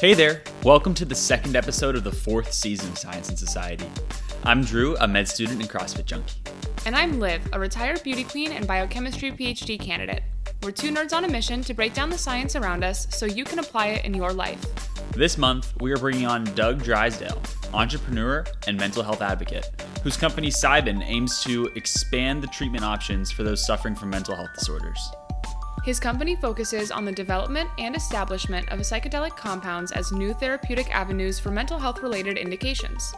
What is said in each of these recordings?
Hey there, welcome to the second episode of the fourth season of Science and Society. I'm Drew, a med student and CrossFit junkie. And I'm Liv, a retired beauty queen and biochemistry PhD candidate. We're two nerds on a mission to break down the science around us so you can apply it in your life. This month, we are bringing on Doug Drysdale, entrepreneur and mental health advocate, whose company Cybin aims to expand the treatment options for those suffering from mental health disorders. His company focuses on the development and establishment of psychedelic compounds as new therapeutic avenues for mental health related indications.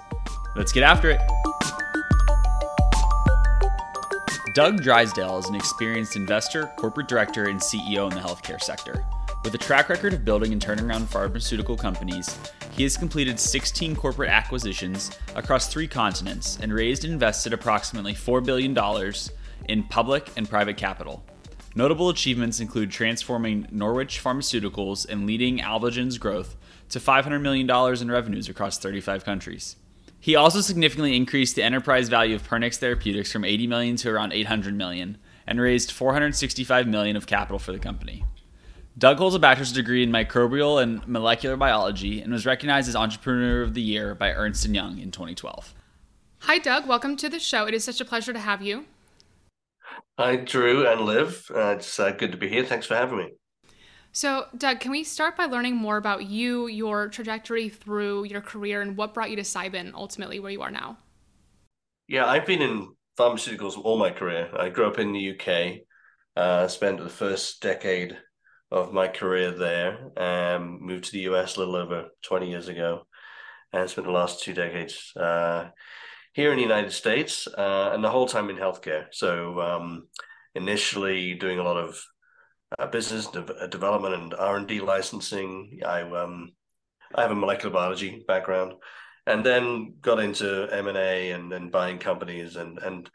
Let's get after it. Doug Drysdale is an experienced investor, corporate director, and CEO in the healthcare sector. With a track record of building and turning around pharmaceutical companies, he has completed 16 corporate acquisitions across three continents and raised and invested approximately $4 billion in public and private capital. Notable achievements include transforming Norwich Pharmaceuticals and leading Alvogen's growth to $500 million in revenues across 35 countries. He also significantly increased the enterprise value of Pernix Therapeutics from 80 million to around 800 million and raised 465 million of capital for the company. Doug holds a bachelor's degree in microbial and molecular biology and was recognized as Entrepreneur of the Year by Ernst & Young in 2012. Hi, Doug. Welcome to the show. It is such a pleasure to have you. Hi, Drew and Liv. Uh, it's uh, good to be here. Thanks for having me. So, Doug, can we start by learning more about you, your trajectory through your career, and what brought you to Cybin, ultimately where you are now? Yeah, I've been in pharmaceuticals all my career. I grew up in the UK, uh, spent the first decade of my career there, um, moved to the US a little over 20 years ago, and spent the last two decades uh, here in the United States, uh, and the whole time in healthcare. So um, initially doing a lot of uh, business de- uh, development and R and D licensing. I um, I have a molecular biology background, and then got into M and A and then buying companies, and and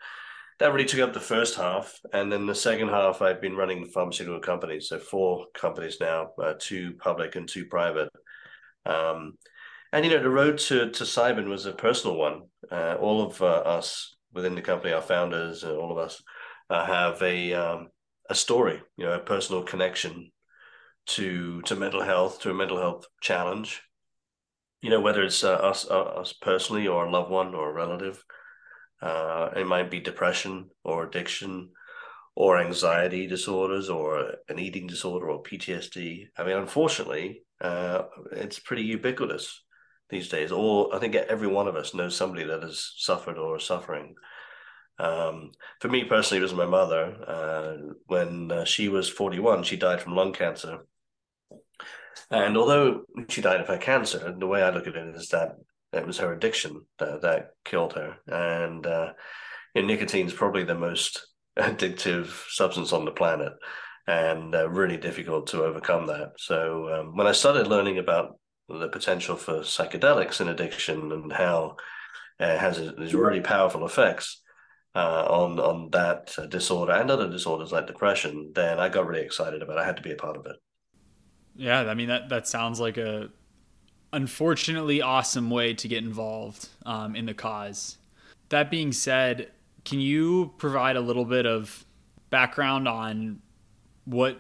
that really took up the first half, and then the second half I've been running pharmaceutical companies, so four companies now, uh, two public and two private. Um, and you know, the road to to Cybin was a personal one. Uh, all of uh, us within the company, our founders, uh, all of us uh, have a um, a story, you know, a personal connection to to mental health, to a mental health challenge. You know, whether it's uh, us uh, us personally or a loved one or a relative. it might be depression or addiction or anxiety disorders or an eating disorder or PTSD. I mean, unfortunately, it's pretty ubiquitous these days. Or I think every one of us knows somebody that has suffered or is suffering. Um, for me personally, it was my mother. Uh, when uh, she was 41, she died from lung cancer. And although she died of her cancer, the way I look at it is that it was her addiction that, that killed her. And uh, you know, nicotine is probably the most addictive substance on the planet and uh, really difficult to overcome that. So um, when I started learning about the potential for psychedelics in addiction and how it has these really powerful effects uh, on on that disorder and other disorders like depression, then I got really excited about. It. I had to be a part of it. Yeah, I mean that that sounds like a unfortunately awesome way to get involved um, in the cause. That being said, can you provide a little bit of background on what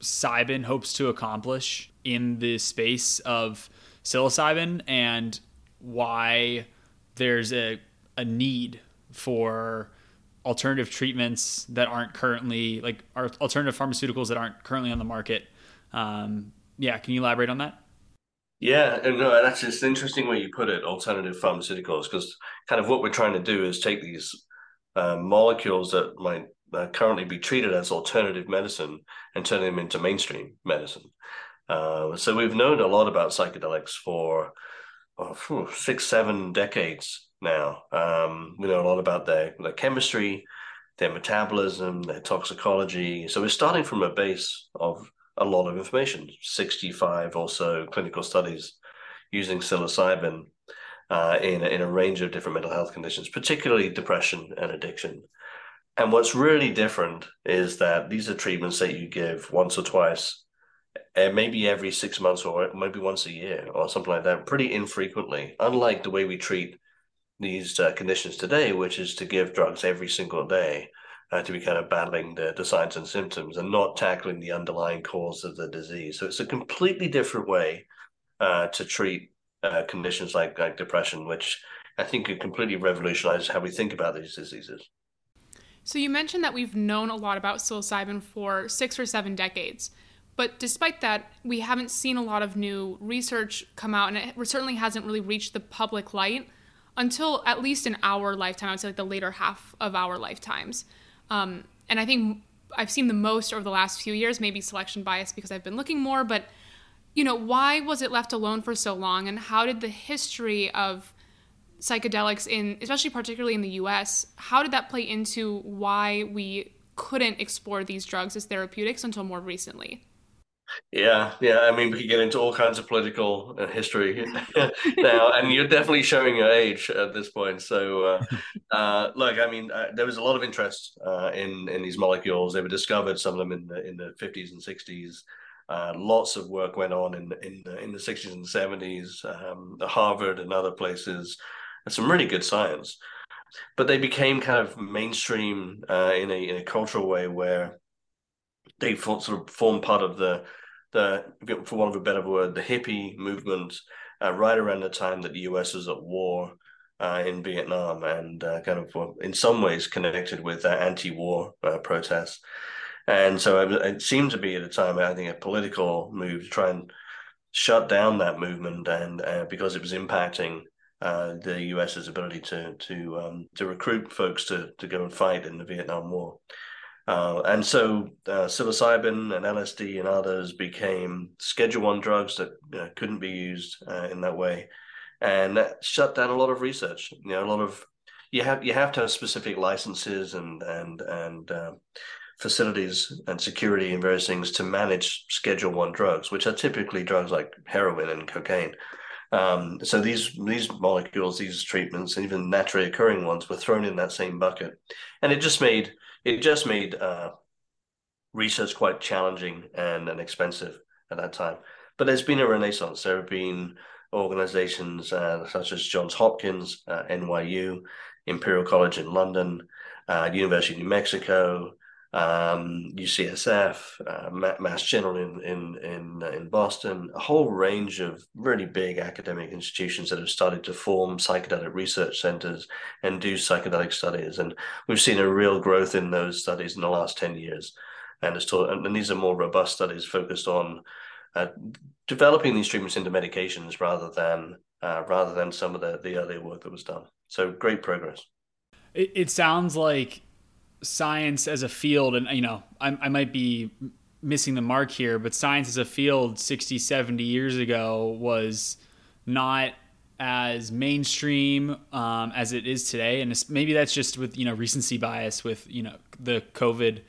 Cybin hopes to accomplish in the space of psilocybin and why there's a, a need for alternative treatments that aren't currently like alternative pharmaceuticals that aren't currently on the market. Um, yeah, can you elaborate on that? Yeah, and no, that's just an interesting way you put it, alternative pharmaceuticals, because kind of what we're trying to do is take these uh, molecules that might uh, currently be treated as alternative medicine and turn them into mainstream medicine. Uh, so we've known a lot about psychedelics for oh, six, seven decades now. Um, we know a lot about their, their chemistry, their metabolism, their toxicology. So we're starting from a base of a lot of information, 65 or so clinical studies using psilocybin uh, in, in a range of different mental health conditions, particularly depression and addiction. And what's really different is that these are treatments that you give once or twice uh, maybe every six months or maybe once a year or something like that, pretty infrequently. Unlike the way we treat these uh, conditions today, which is to give drugs every single day uh, to be kind of battling the, the signs and symptoms and not tackling the underlying cause of the disease. So it's a completely different way uh, to treat uh, conditions like like depression, which I think could completely revolutionize how we think about these diseases. So you mentioned that we've known a lot about psilocybin for six or seven decades. But despite that, we haven't seen a lot of new research come out, and it certainly hasn't really reached the public light until at least in our lifetime. I would say like the later half of our lifetimes. Um, and I think I've seen the most over the last few years, maybe selection bias because I've been looking more, but you know, why was it left alone for so long and how did the history of psychedelics in especially particularly in the US, how did that play into why we couldn't explore these drugs as therapeutics until more recently? Yeah, yeah. I mean, we could get into all kinds of political uh, history now, and you're definitely showing your age at this point. So, uh, uh, look, I mean, uh, there was a lot of interest uh, in in these molecules. They were discovered, some of them in the in the 50s and 60s. Uh, lots of work went on in in the, in the 60s and 70s, um, Harvard and other places. And Some really good science, but they became kind of mainstream in a in a cultural way where they sort of form part of the the for want of a better word the hippie movement uh, right around the time that the US was at war uh, in Vietnam and uh, kind of in some ways connected with that anti-war uh, protests. And so it, it, seemed to be at a time, I think, a political move to try and shut down that movement, and uh, because it was impacting uh, the US's ability to to um, to recruit folks to to go and fight in the Vietnam War. Uh, and so uh, psilocybin and LSD and others became Schedule One drugs that couldn't be used uh, in that way, and that shut down a lot of research. You know, a lot of you have you have to have specific licenses and and and uh, facilities and security and various things to manage Schedule One drugs, which are typically drugs like heroin and cocaine. Um, so these these molecules, these treatments, and even naturally occurring ones, were thrown in that same bucket, and it just made it just made uh, research quite challenging and, and expensive at that time. But there's been a renaissance. There have been organizations uh, such as Johns Hopkins, uh, NYU, Imperial College in London, uh, University of New Mexico, um, UCSF, uh, Mass General in in in uh, in Boston, a whole range of really big academic institutions that have started to form psychedelic research centers and do psychedelic studies, and we've seen a real growth in those studies in the last ten years, and it's taught, and these are more robust studies focused on uh, developing these treatments into medications rather than uh, rather than some of the the earlier work that was done. So great progress. It, it sounds like science as a field, and you know, I, I might be missing the mark here, but science as a field 60, 70 years ago was not as mainstream um, as it is today, and maybe that's just with you know recency bias with you know the COVID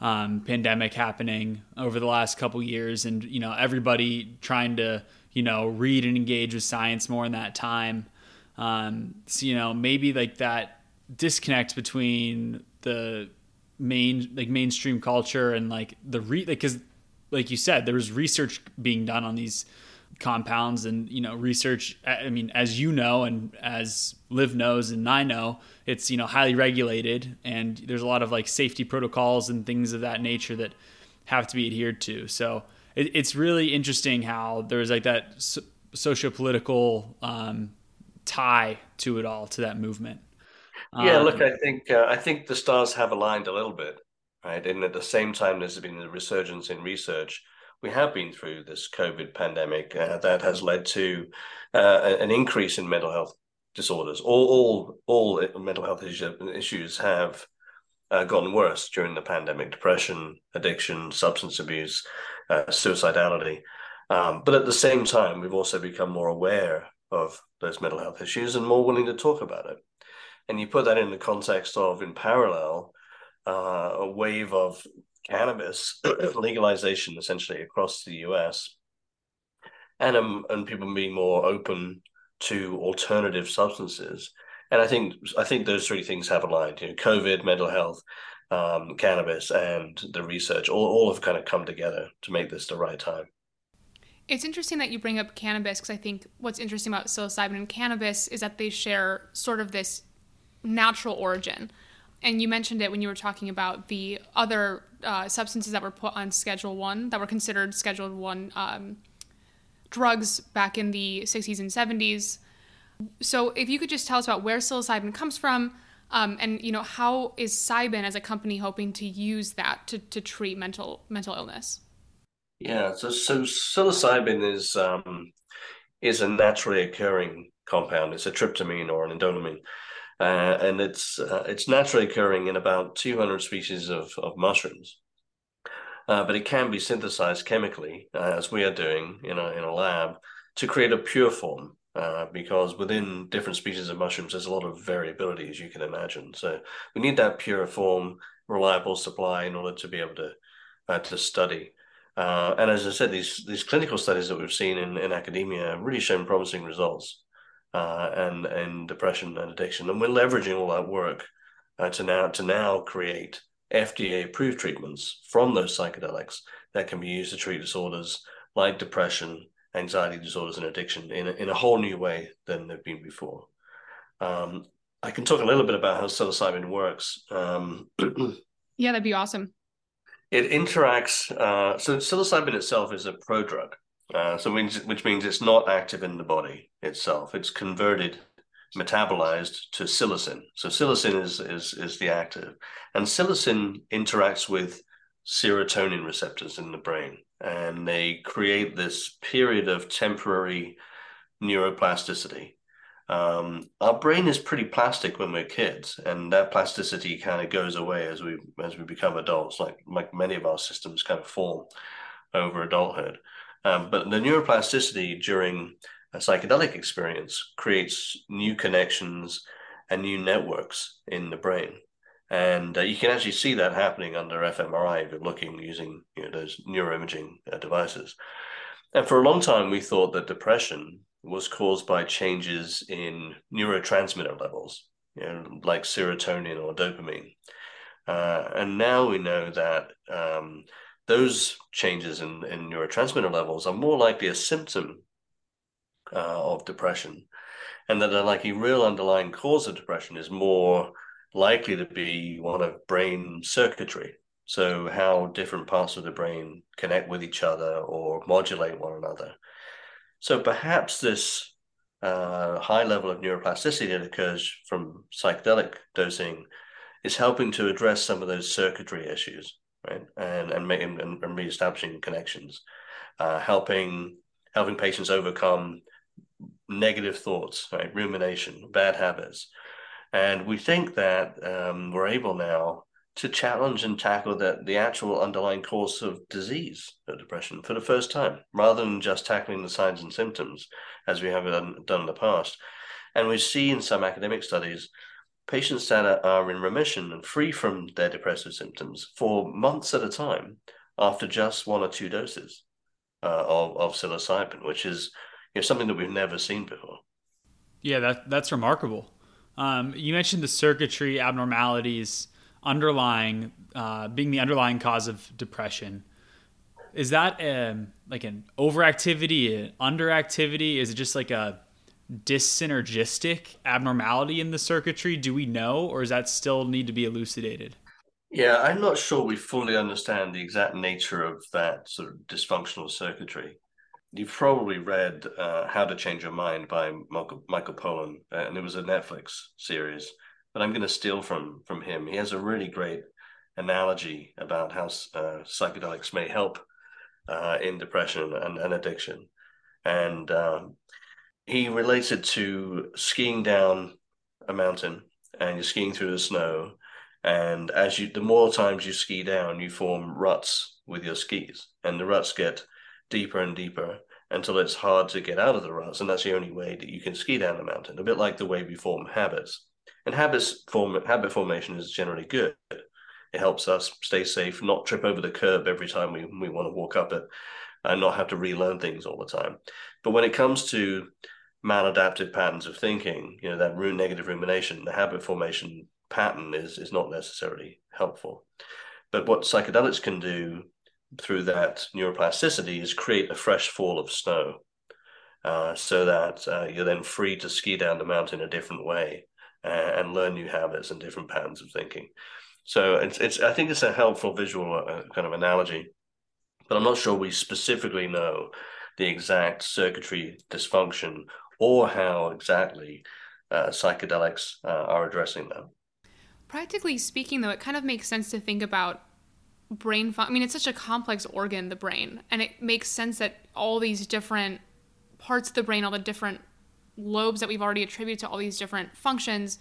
um, pandemic happening over the last couple years, and you know everybody trying to you know read and engage with science more in that time. Um, so you know maybe like that disconnect between the main like mainstream culture and like the re because like, like you said there was research being done on these compounds and you know research i mean as you know and as liv knows and i know it's you know highly regulated and there's a lot of like safety protocols and things of that nature that have to be adhered to. So it, it's really interesting how there's like that so- socio-political um, tie to it all to that movement yeah, um, look, I think uh, I think the stars have aligned a little bit, right? And at the same time, there's been a resurgence in research. We have been through this COVID pandemic uh, that has led to uh, an increase in mental health disorders. All all all mental health issues have uh, gotten worse during the pandemic: depression, addiction, substance abuse, uh, suicidality. Um, but at the same time, we've also become more aware of those mental health issues and more willing to talk about it and you put that in the context of in parallel uh, a wave of cannabis legalization essentially across the US and um, and people being more open to alternative substances. And I think I think those three things have aligned you know COVID mental health um, cannabis and the research all, all have kind of come together to make this the right time. It's interesting that you bring up cannabis because I think what's interesting about psilocybin and cannabis is that they share sort of this natural origin. And you mentioned it when you were talking about the other uh, substances that were put on Schedule One that were considered Schedule One um, drugs back in the 60s and 70s. So if you could just tell us about where psilocybin comes from, um, and you know how is Cybin as a company hoping to use that to, to treat mental mental illness? Yeah, so so psilocybin is um, is a naturally occurring compound. It's a tryptamine or an indoleamine, uh, and it's uh, it's naturally occurring in about 200 species of, of mushrooms. Uh, but it can be synthesized chemically, uh, as we are doing in a in a lab, to create a pure form. Uh, because within different species of mushrooms, there's a lot of variability, as you can imagine. So we need that pure form, reliable supply in order to be able to uh, to study. And as I said, these these clinical studies that we've seen in, in academia have really shown promising results uh, and and depression and addiction. And we're leveraging all that work uh, to now to now create FDA approved treatments from those psychedelics that can be used to treat disorders like depression, anxiety disorders, and addiction in a, in a whole new way than they've been before. Um, I can talk a little bit about how psilocybin works. Um, yeah, that'd be awesome. It interacts. Uh, so psilocybin itself is a prodrug, uh, so which means it's not active in the body itself. It's converted, metabolized to psilocin. So psilocin is is is the active, and psilocin interacts with serotonin receptors in the brain, and they create this period of temporary neuroplasticity um, our brain is pretty plastic when we're kids, and that plasticity kind of goes away as we as we become adults. Like like many of our systems kind of form over adulthood. Um, but the neuroplasticity during a psychedelic experience creates new connections and new networks in the brain. And uh, you can actually see that happening under fMRI if you're looking using you know, those neuroimaging uh, devices. And for a long time, we thought that depression was caused by changes in neurotransmitter levels, you know, like serotonin or dopamine. Uh, and now we know that um, those changes in, in neurotransmitter levels are more likely a symptom uh, of depression, and that a likely real underlying cause of depression is more likely to be one of brain circuitry. So, how different parts of the brain connect with each other or modulate one another. So perhaps this uh, high level of neuroplasticity that occurs from psychedelic dosing is helping to address some of those circuitry issues, right? And and and, and reestablishing connections, uh, helping helping patients overcome negative thoughts, right? Rumination, bad habits, and we think that um, we're able now to challenge and tackle the, the actual underlying cause of disease of depression for the first time, rather than just tackling the signs and symptoms as we have done, done in the past. And we see in some academic studies patients that are in remission and free from their depressive symptoms for months at a time after just one or two doses uh, of, of psilocybin, which is you know, something that we've never seen before. Yeah, that that's remarkable. Um, you mentioned the circuitry abnormalities underlying uh, being the underlying cause of depression. Is that um, like an overactivity, an underactivity? Is it just like a dyssynergistic abnormality in the circuitry? Do we know, or does that still need to be elucidated? Yeah, I'm not sure we fully understand the exact nature of that sort of dysfunctional circuitry. You've probably read uh, How to Change Your Mind by Michael, Michael Pollan, uh, and it was a Netflix series but I'm going to steal from from him. He has a really great analogy about how uh, psychedelics may help uh, in depression and, and addiction, and um, he relates it to skiing down a mountain and you're skiing through the snow, and as you the more times you ski down, you form ruts with your skis, and the ruts get deeper and deeper until it's hard to get out of the ruts, and that's the only way that you can ski down the mountain. A bit like the way we form habits. And habits form habit formation is generally good. It helps us stay safe, not trip over the curb every time we, we want to walk up it, and not have to relearn things all the time. But when it comes to maladaptive patterns of thinking, you know, that negative rumination, the habit formation pattern is is not necessarily helpful. But what psychedelics can do through that neuroplasticity is create a fresh fall of snow, uh, so that uh, you're then free to ski down the mountain a different way uh, and learn new habits and different patterns of thinking. So it's it's I think it's a helpful visual uh, kind of analogy, but I'm not sure we specifically know the exact circuitry dysfunction or how exactly uh, psychedelics uh, are addressing them. Practically speaking, though, it kind of makes sense to think about brain fun- I mean, it's such a complex organ, the brain, and it makes sense that all these different parts of the brain, all the different lobes that we've already attributed to all these different functions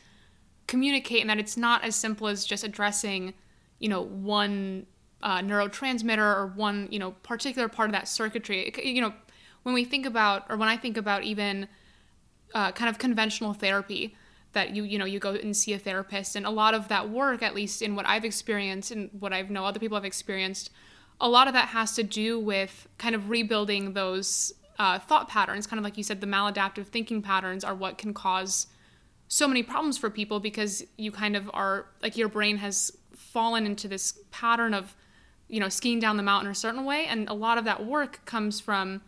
communicate and that it's not as simple as just addressing, you know, one uh, neurotransmitter or one, you know, particular part of that circuitry. It, you know, when we think about, or when I think about even uh, kind of conventional therapy, that you you know you go and see a therapist. And a lot of that work at least in what i've experienced and what i know other people have experienced a lot of that has to do with kind of rebuilding those uh, thought patterns. Kind of like you said the maladaptive thinking patterns are what can cause so many problems for people because you kind of are like your brain has fallen into this pattern of you know skiing down the mountain a certain way. And a lot of that work comes from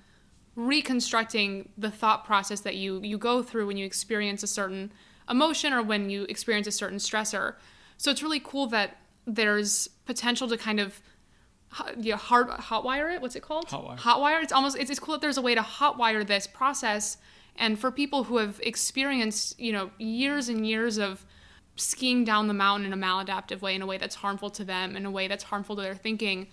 reconstructing the thought process that you you go through when you experience a certain emotion or when you experience a certain stressor. So it's really cool that there's potential to kind of yeah, hard hotwire it. What's it called? Hotwire. Hotwire. It's almost it's, it's cool that there's a way to hotwire this process. And for people who have experienced, you know, years and years of skiing down the mountain in a maladaptive way, in a way that's harmful to them, in a way that's harmful to their thinking,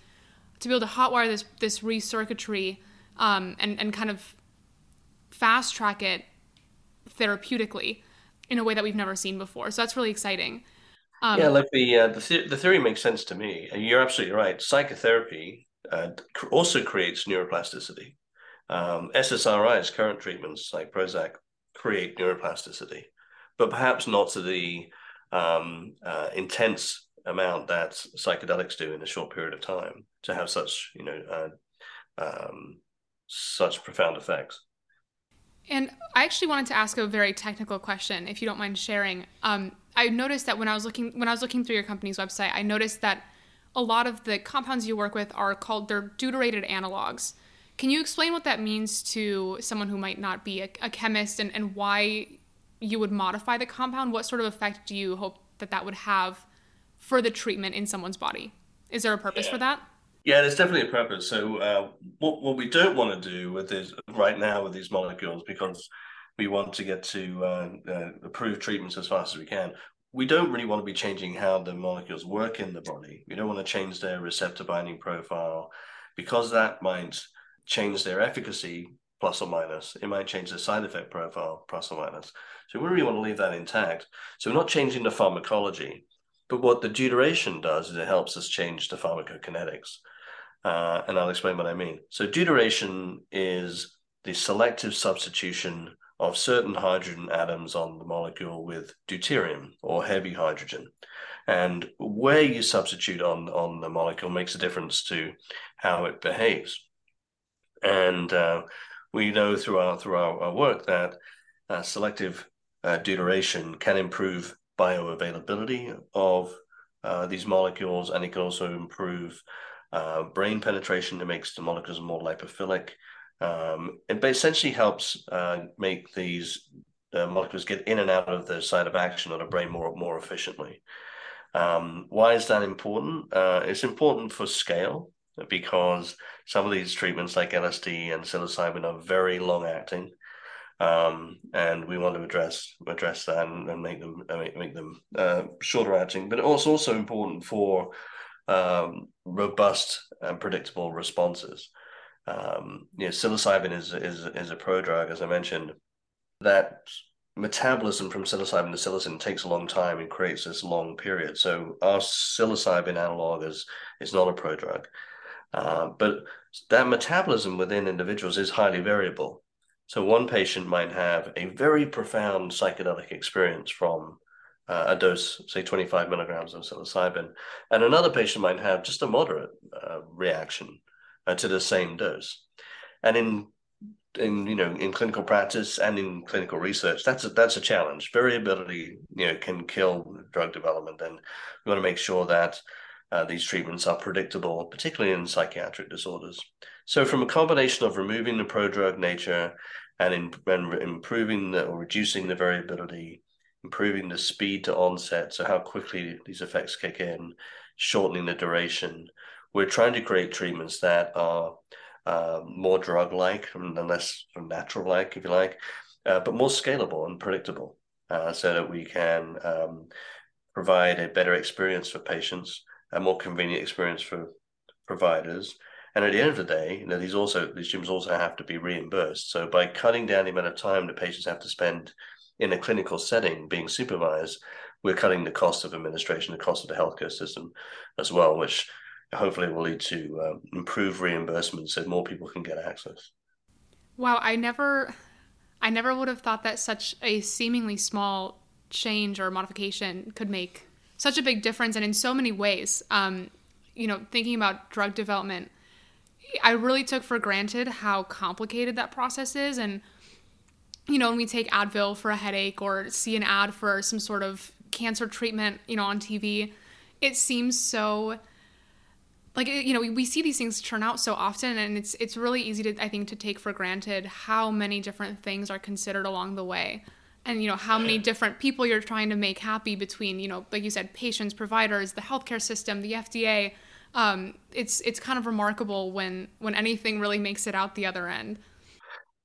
to be able to hotwire this this recircuitry um, and and kind of fast track it therapeutically in a way that we've never seen before. So that's really exciting. Um, yeah, like the uh, the, th- the theory makes sense to me. You're absolutely right. Psychotherapy uh, also creates neuroplasticity. Um, SSRIs, current treatments like Prozac, create neuroplasticity, but perhaps not to the um, uh, intense amount that psychedelics do in a short period of time to have such, you know, uh, um, such profound effects. And I actually wanted to ask a very technical question, if you don't mind sharing. Um, I noticed that when I was looking when I was looking through your company's website, I noticed that a lot of the compounds you work with are called they're deuterated analogs. Can you explain what that means to someone who might not be a, a chemist and, and why you would modify the compound? What sort of effect do you hope that that would have for the treatment in someone's body? Is there a purpose yeah. for that? Yeah, there's definitely a purpose. So uh, what what we don't want to do with this right now with these molecules, because we want to get to uh, uh, approved treatments as fast as we can. We don't really want to be changing how the molecules work in the body. We don't want to change their receptor binding profile, because that might change their efficacy plus or minus. It might change their side effect profile plus or minus. So we really want to leave that intact. So we're not changing the pharmacology. But what the deuteration does is it helps us change the pharmacokinetics. Uh, and I'll explain what I mean. So, deuteration is the selective substitution of certain hydrogen atoms on the molecule with deuterium or heavy hydrogen. And where you substitute on, on the molecule makes a difference to how it behaves. And uh, we know through our through our, our work that uh, selective uh, deuteration can improve bioavailability of uh, these molecules, and it can also improve uh, brain penetration. It makes the molecules more lipophilic. Um, it essentially helps uh, make these uh, molecules get in and out of the site of action of the brain more more efficiently. Um, why is that important? Uh, it's important for scale because some of these treatments like LSD and psilocybin are very long acting. Um, and we want to address address that and, and make them make, make them uh, shorter acting. But it's also important for um, robust and predictable responses. Um, you know, psilocybin is is is a prodrug, as I mentioned. That metabolism from psilocybin to psilocin takes a long time and creates this long period. So our psilocybin analog is is not a prodrug, uh, but that metabolism within individuals is highly variable. So one patient might have a very profound psychedelic experience from uh, a dose, say 25 milligrams of psilocybin, and another patient might have just a moderate uh, reaction uh, to the same dose. And in in you know in clinical practice and in clinical research, that's a, that's a challenge. Variability, you know, can kill drug development, and we want to make sure that uh, these treatments are predictable, particularly in psychiatric disorders. So, from a combination of removing the prodrug nature and, in, and improving the, or reducing the variability, improving the speed to onset, so how quickly these effects kick in, shortening the duration, we're trying to create treatments that are um, more drug-like and less natural-like, if you like, uh, but more scalable and predictable, uh, so that we can um, provide a better experience for patients, a more convenient experience for providers, and at the end of the day, you know, these also these gyms also have to be reimbursed. So by cutting down the amount of time that patients have to spend in a clinical setting being supervised, we're cutting the cost of administration, the cost of the healthcare system as well, which hopefully will lead to um, improved reimbursement so more people can get access. Wow, I never I never would have thought that such a seemingly small change or modification could make such a big difference and in so many ways. Um, you know, thinking about drug development, I really took for granted how complicated that process is and you know, when we take Advil for a headache or see an ad for some sort of cancer treatment, you know, on TV, it seems so like you know we, we see these things turn out so often and it's it's really easy to i think to take for granted how many different things are considered along the way and you know how many different people you're trying to make happy between you know like you said patients providers the healthcare system the fda um, it's it's kind of remarkable when when anything really makes it out the other end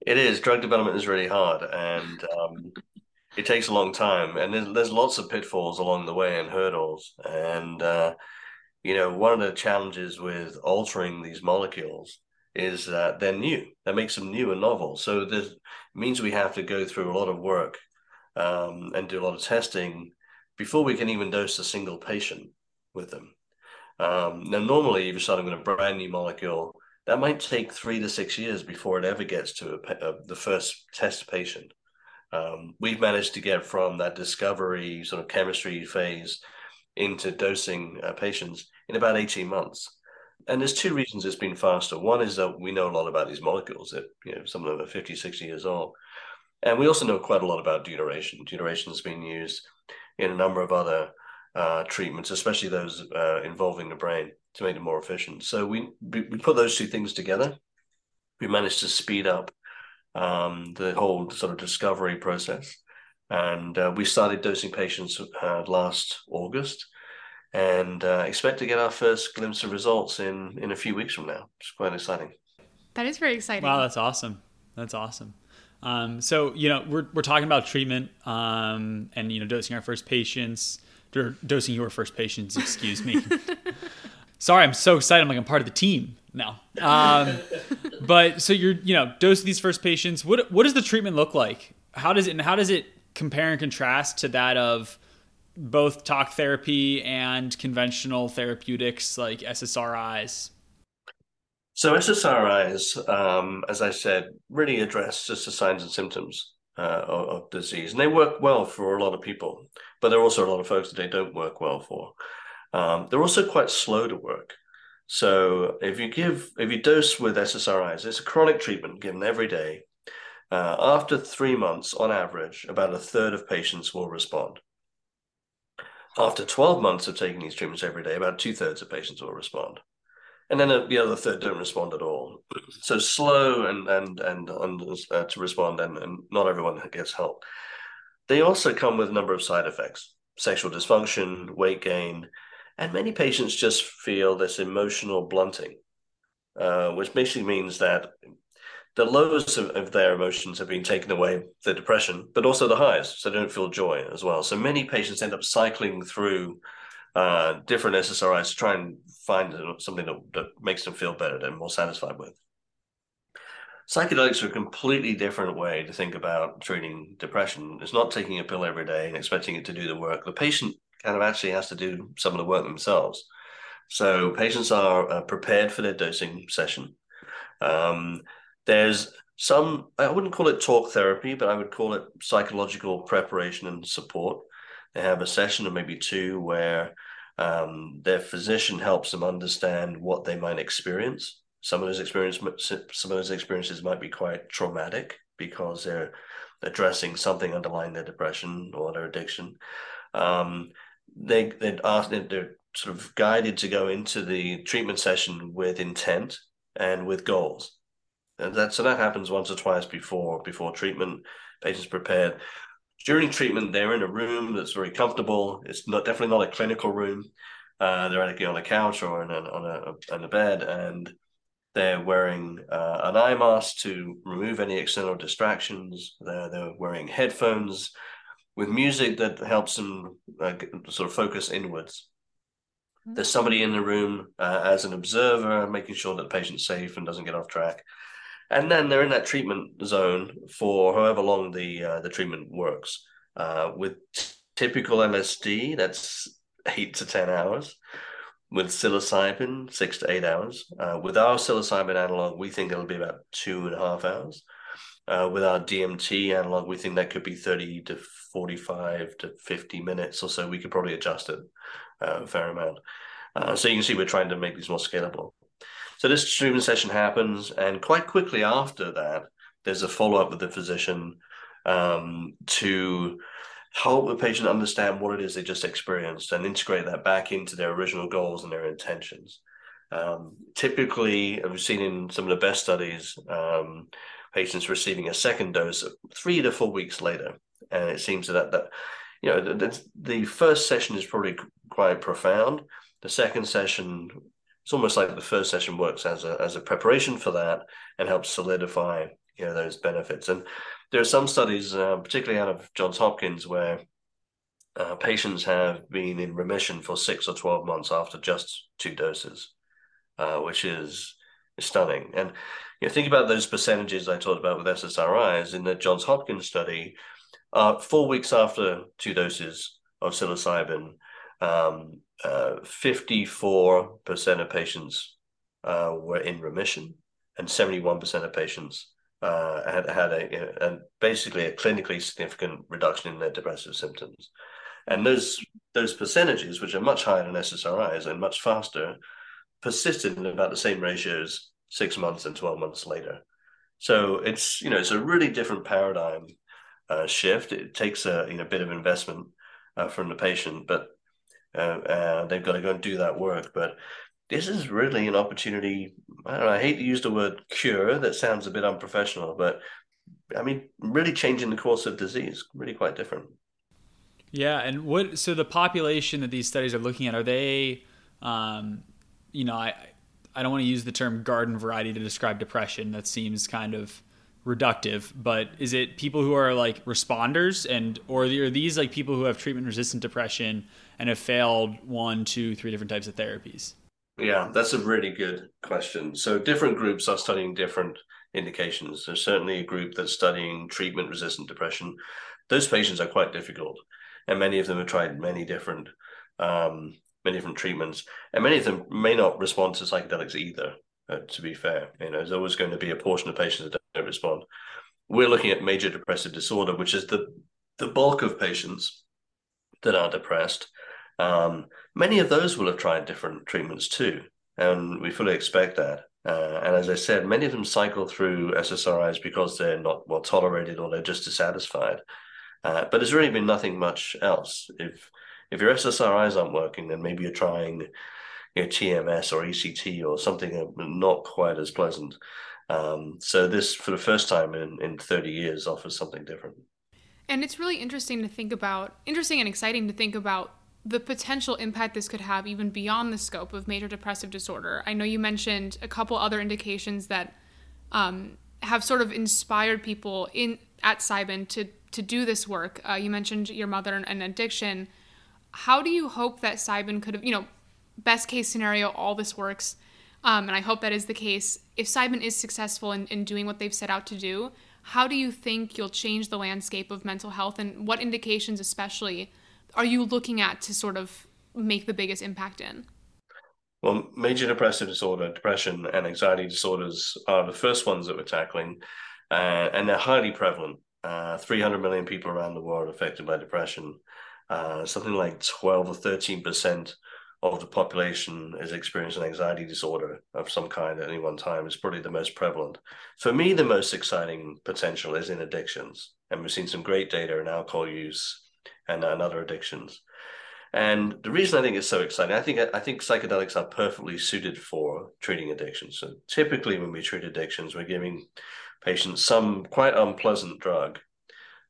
it is drug development is really hard and um, it takes a long time and there's, there's lots of pitfalls along the way and hurdles and uh, you know, one of the challenges with altering these molecules is that they're new. That makes them new and novel. So this means we have to go through a lot of work um, and do a lot of testing before we can even dose a single patient with them. Um, now, normally, if you're starting with a brand new molecule, that might take three to six years before it ever gets to a, a, the first test patient. Um, we've managed to get from that discovery sort of chemistry phase into dosing uh, patients in about 18 months. And there's two reasons it's been faster. One is that we know a lot about these molecules that, you know, some of them are 50, 60 years old. And we also know quite a lot about deuteration. Deuteration has been used in a number of other uh, treatments, especially those uh, involving the brain, to make them more efficient. So we we put those two things together. We managed to speed up um, the whole sort of discovery process, and uh, we started dosing patients uh, last August, and uh, expect to get our first glimpse of results in in a few weeks from now. It's quite exciting. That is very exciting. Wow, that's awesome. That's awesome. Um, so you know we're we're talking about treatment um, and you know dosing our first patients, or dosing your first patients. Excuse me. Sorry, I'm so excited. I'm like I'm part of the team now. Um, but so you're you know dosing these first patients. What what does the treatment look like? How does it and how does it compare and contrast to that of both talk therapy and conventional therapeutics like SSRIs? So SSRIs, um, as I said, really address just the signs and symptoms uh, of, of, disease, and they work well for a lot of people. But there are also a lot of folks that they don't work well for. Um, they're also quite slow to work. So if you give, if you dose with SSRIs, it's a chronic treatment given every day. Uh, after three months, on average, about a third of patients will respond. After 12 months of taking these treatments every day, about two thirds of patients will respond. And then the other third don't respond at all. So slow and and and, and uh, to respond, and, and not everyone gets help. They also come with a number of side effects: sexual dysfunction, weight gain, and many patients just feel this emotional blunting, uh, which basically means that the lows of, of, their emotions have been taken away, the depression, but also the highs, so they don't feel joy as well. So many patients end up cycling through uh, different SSRIs to try and find something that, that makes them feel better, they're more satisfied with. Psychedelics are a completely different way to think about treating depression. It's not taking a pill every day and expecting it to do the work. The patient kind of actually has to do some of the work themselves. So patients are uh, prepared for their dosing session. Um, there's some, I wouldn't call it talk therapy, but I would call it psychological preparation and support. They have a session or maybe two where um, their physician helps them understand what they might experience. Some of those experiences, some of those experiences might be quite traumatic because they're addressing something underlying their depression or their addiction. Um, they they ask they're sort of guided to go into the treatment session with intent and with goals. And that so that happens once or twice before before treatment. Patients prepared. During treatment, they're in a room that's very comfortable. It's not definitely not a clinical room. Uh, they're actually on a couch or in a, on a on a bed, and They're wearing uh, an eye mask to remove any external distractions. They're, they're wearing headphones with music that helps them uh, sort of focus inwards. There's somebody in the room uh, as an observer, making sure that the patient's safe and doesn't get off track. And then they're in that treatment zone for however long the uh, the treatment works. Uh, with typical LSD, that's eight to ten hours with psilocybin, six to eight hours. Uh, with our psilocybin analog, we think it'll be about two and a half hours. Uh, with our DMT analog, we think that could be 30 to 45 to 50 minutes or so. We could probably adjust it uh, a fair amount. Uh, so you can see we're trying to make these more scalable. So this treatment session happens, and quite quickly after that, there's a follow up with the physician um, to help the patient understand what it is they just experienced and integrate that back into their original goals and their intentions. Um, typically, I've seen in some of the best studies, um, patients receiving a second dose three to four weeks later, and it seems that that you know the, the first session is probably quite profound. The second session, it's almost like the first session works as a as a preparation for that and helps solidify you know those benefits. And there are some studies, uh, particularly out of Johns Hopkins, where uh, patients have been in remission for six or 12 months after just two doses, uh, which is, is stunning. And you know, think about those percentages I talked about with SSRIs in the Johns Hopkins study. Uh, four weeks after two doses of psilocybin, um, 54% uh, of patients uh, were in remission, and 71% of patients uh, had had a, a, basically a clinically significant reduction in their depressive symptoms, and those those percentages, which are much higher than SSRIs and much faster, persisted in about the same ratios six months and twelve months later. So it's you know it's a really different paradigm uh, shift. It takes a you know bit of investment uh, from the patient, but uh, uh, they've got to go and do that work. But this is really an opportunity. I don't know. I hate to use the word cure. That sounds a bit unprofessional, but I mean, really changing the course of disease. Really quite different. Yeah, and what? So the population that these studies are looking at are they? Um, you know, I I don't want to use the term garden variety to describe depression. That seems kind of reductive. But is it people who are like responders, and or are these like people who have treatment resistant depression and have failed one, two, three different types of therapies? Yeah, that's a really good question. So different groups are studying different indications. There's certainly a group that's studying treatment resistant depression. Those patients are quite difficult, and many of them have tried many different um, many different treatments, and many of them may not respond to psychedelics either. Uh, to be fair, you know, there's always going to be a portion of patients that don't respond. We're looking at major depressive disorder, which is the the bulk of patients that are depressed um, many of those will have tried different treatments too, and we fully expect that. Uh, and as I said, many of them cycle through SSRIs because they're not well tolerated or they're just dissatisfied. Uh, but there's really been nothing much else. If if your SSRIs aren't working, then maybe you're trying you know, TMS or ECT or something not quite as pleasant. Um, so this, for the first time in, in 30 years, offers something different. And it's really interesting to think about, interesting and exciting to think about the potential impact this could have even beyond the scope of major depressive disorder. I know you mentioned a couple other indications that um, have sort of inspired people in at Cybin to to do this work. Uh, you mentioned your mother and addiction. How do you hope that Cybin could have, you know, best case scenario, all this works, um, and I hope that is the case. If Cybin is successful in, in doing what they've set out to do, how do you think you'll change the landscape of mental health, and what indications, especially, are you looking at to sort of make the biggest impact in? Well, major depressive disorder, depression, and anxiety disorders are the first ones that we're tackling, uh, and they're highly prevalent. Uh, 300 million people around the world affected by depression. Uh, something like 12 or 13 percent of the population is experiencing anxiety disorder of some kind at any one time. It's probably the most prevalent. For me, the most exciting potential is in addictions, and we've seen some great data in alcohol use and, and other addictions. And the reason I think it's so exciting, I think I think psychedelics are perfectly suited for treating addictions. So typically, when we treat addictions, we're giving patients some quite unpleasant drug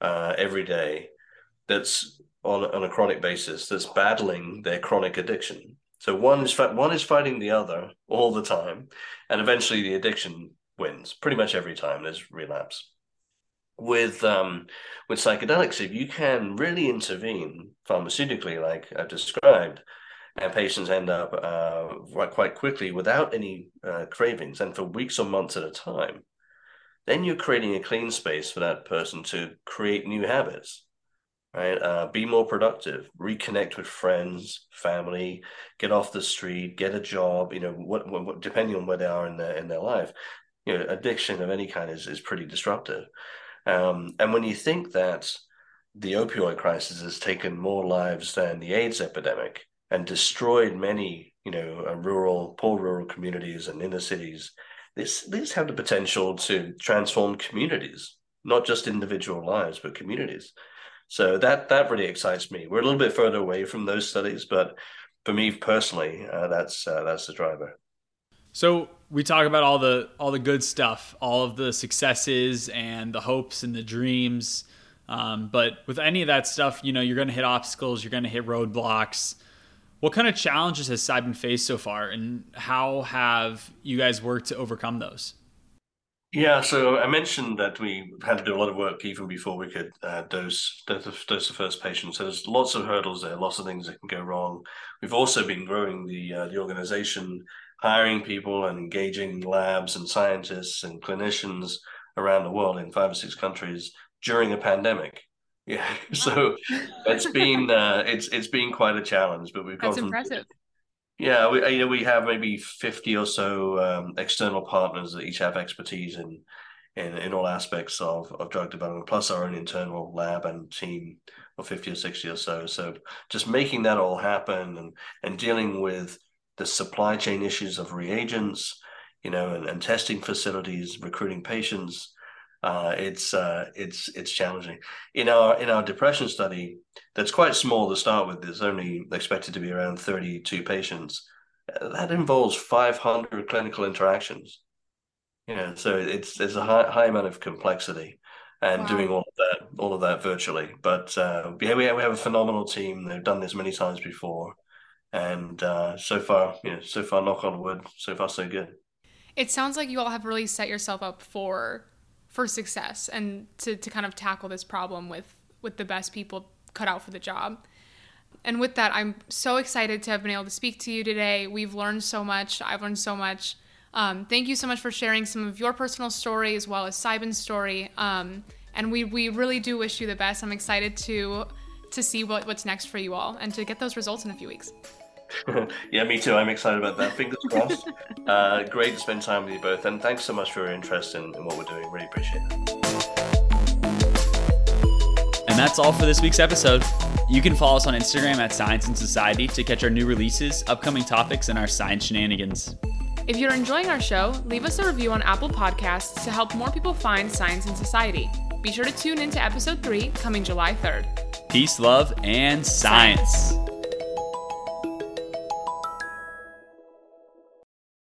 uh, every day that's on, on a chronic basis that's battling their chronic addiction. So one is one is fighting the other all the time, and eventually the addiction wins pretty much every time there's relapse. With um, with psychedelics, if you can really intervene pharmaceutically, like I've described, and patients end up uh, quite quickly without any uh, cravings, and for weeks or months at a time, then you're creating a clean space for that person to create new habits right? Uh, be more productive, reconnect with friends, family, get off the street, get a job. You know, what, what depending on where they are in their in their life, you know, addiction of any kind is is pretty disruptive. Um, and when you think that the opioid crisis has taken more lives than the AIDS epidemic and destroyed many, you know, uh, rural, poor rural communities and inner cities, this these have the potential to transform communities, not just individual lives, but communities. So that that really excites me. We're a little bit further away from those studies, but for me personally, uh, that's uh, that's the driver. So we talk about all the all the good stuff, all of the successes and the hopes and the dreams. Um, but with any of that stuff, you know, you're going to hit obstacles, you're going to hit roadblocks. What kind of challenges has Cybin faced so far, and how have you guys worked to overcome those? Yeah, so I mentioned that we had to do a lot of work even before we could uh, dose, dose dose the first patient. So there's lots of hurdles there, lots of things that can go wrong. We've also been growing the uh, the organization, hiring people and engaging labs and scientists and clinicians around the world in five or six countries during a pandemic. Yeah, so it's been uh, it's it's been quite a challenge, but we've got That's impressive. Yeah, we you know we have maybe fifty or so um, external partners that each have expertise in in, in all aspects of, of drug development, plus our own internal lab and team of fifty or sixty or so. So just making that all happen and and dealing with the supply chain issues of reagents, you know, and, and testing facilities, recruiting patients, uh, it's uh, it's it's challenging. In our in our depression study, that's quite small to start with. There's only expected to be around 32 patients. Uh, that involves 500 clinical interactions. You know, so it's there's a high, high amount of complexity, and wow. doing all of that all of that virtually. But uh, yeah, we have, we have a phenomenal team. They've done this many times before, and uh, so far, you know, so far, knock on wood, so far so good. It sounds like you all have really set yourself up for for success and to, to kind of tackle this problem with with the best people cut out for the job. And with that, I'm so excited to have been able to speak to you today. We've learned so much. I've learned so much. Um, thank you so much for sharing some of your personal story as well as Cybin's story. Um, and we, we really do wish you the best. I'm excited to to see what, what's next for you all and to get those results in a few weeks. yeah, me too. I'm excited about that. Fingers crossed. uh, great to spend time with you both, and thanks so much for your interest in, in what we're doing. Really appreciate it. And that's all for this week's episode. You can follow us on Instagram at Science in Society to catch our new releases, upcoming topics, and our science shenanigans. If you're enjoying our show, leave us a review on Apple Podcasts to help more people find Science in Society. Be sure to tune in to episode 3 coming July 3rd. Peace, love, and science. science.